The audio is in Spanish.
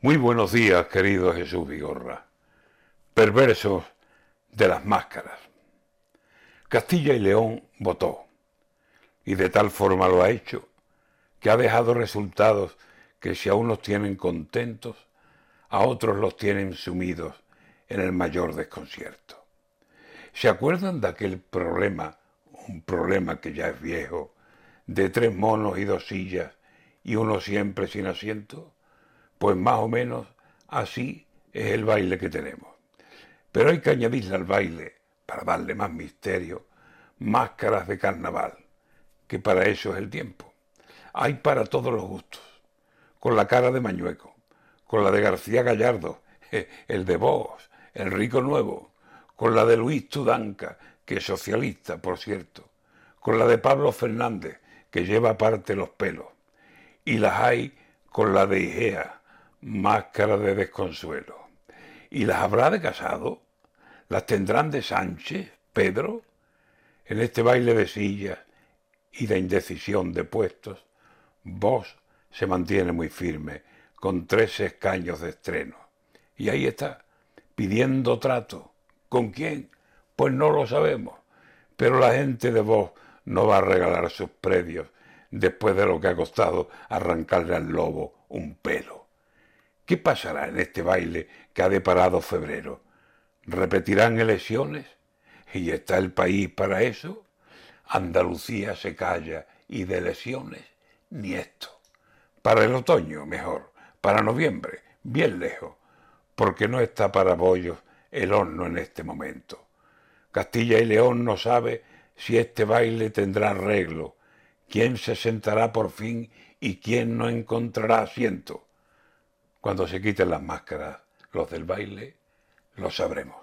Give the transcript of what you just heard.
Muy buenos días, querido Jesús Vigorra. Perversos de las máscaras. Castilla y León votó, y de tal forma lo ha hecho, que ha dejado resultados que si a unos tienen contentos, a otros los tienen sumidos en el mayor desconcierto. ¿Se acuerdan de aquel problema, un problema que ya es viejo, de tres monos y dos sillas y uno siempre sin asiento? Pues más o menos así es el baile que tenemos. Pero hay que añadirle al baile, para darle más misterio, máscaras de carnaval, que para eso es el tiempo. Hay para todos los gustos, con la cara de Mañueco, con la de García Gallardo, el de Vos, el rico nuevo, con la de Luis Tudanca, que es socialista, por cierto, con la de Pablo Fernández, que lleva aparte los pelos, y las hay con la de Igea, máscara de desconsuelo. ¿Y las habrá de casado? ¿Las tendrán de Sánchez, Pedro? En este baile de sillas y de indecisión de puestos, vos se mantiene muy firme, con tres escaños de estreno. Y ahí está, pidiendo trato. ¿Con quién? Pues no lo sabemos. Pero la gente de vos no va a regalar sus predios después de lo que ha costado arrancarle al lobo un pelo. ¿Qué pasará en este baile que ha deparado febrero? ¿Repetirán elecciones? ¿Y está el país para eso? Andalucía se calla y de elecciones ni esto. Para el otoño, mejor. Para noviembre, bien lejos. Porque no está para bollos el horno en este momento. Castilla y León no sabe si este baile tendrá arreglo, quién se sentará por fin y quién no encontrará asiento. Cuando se quiten las máscaras, los del baile, lo sabremos.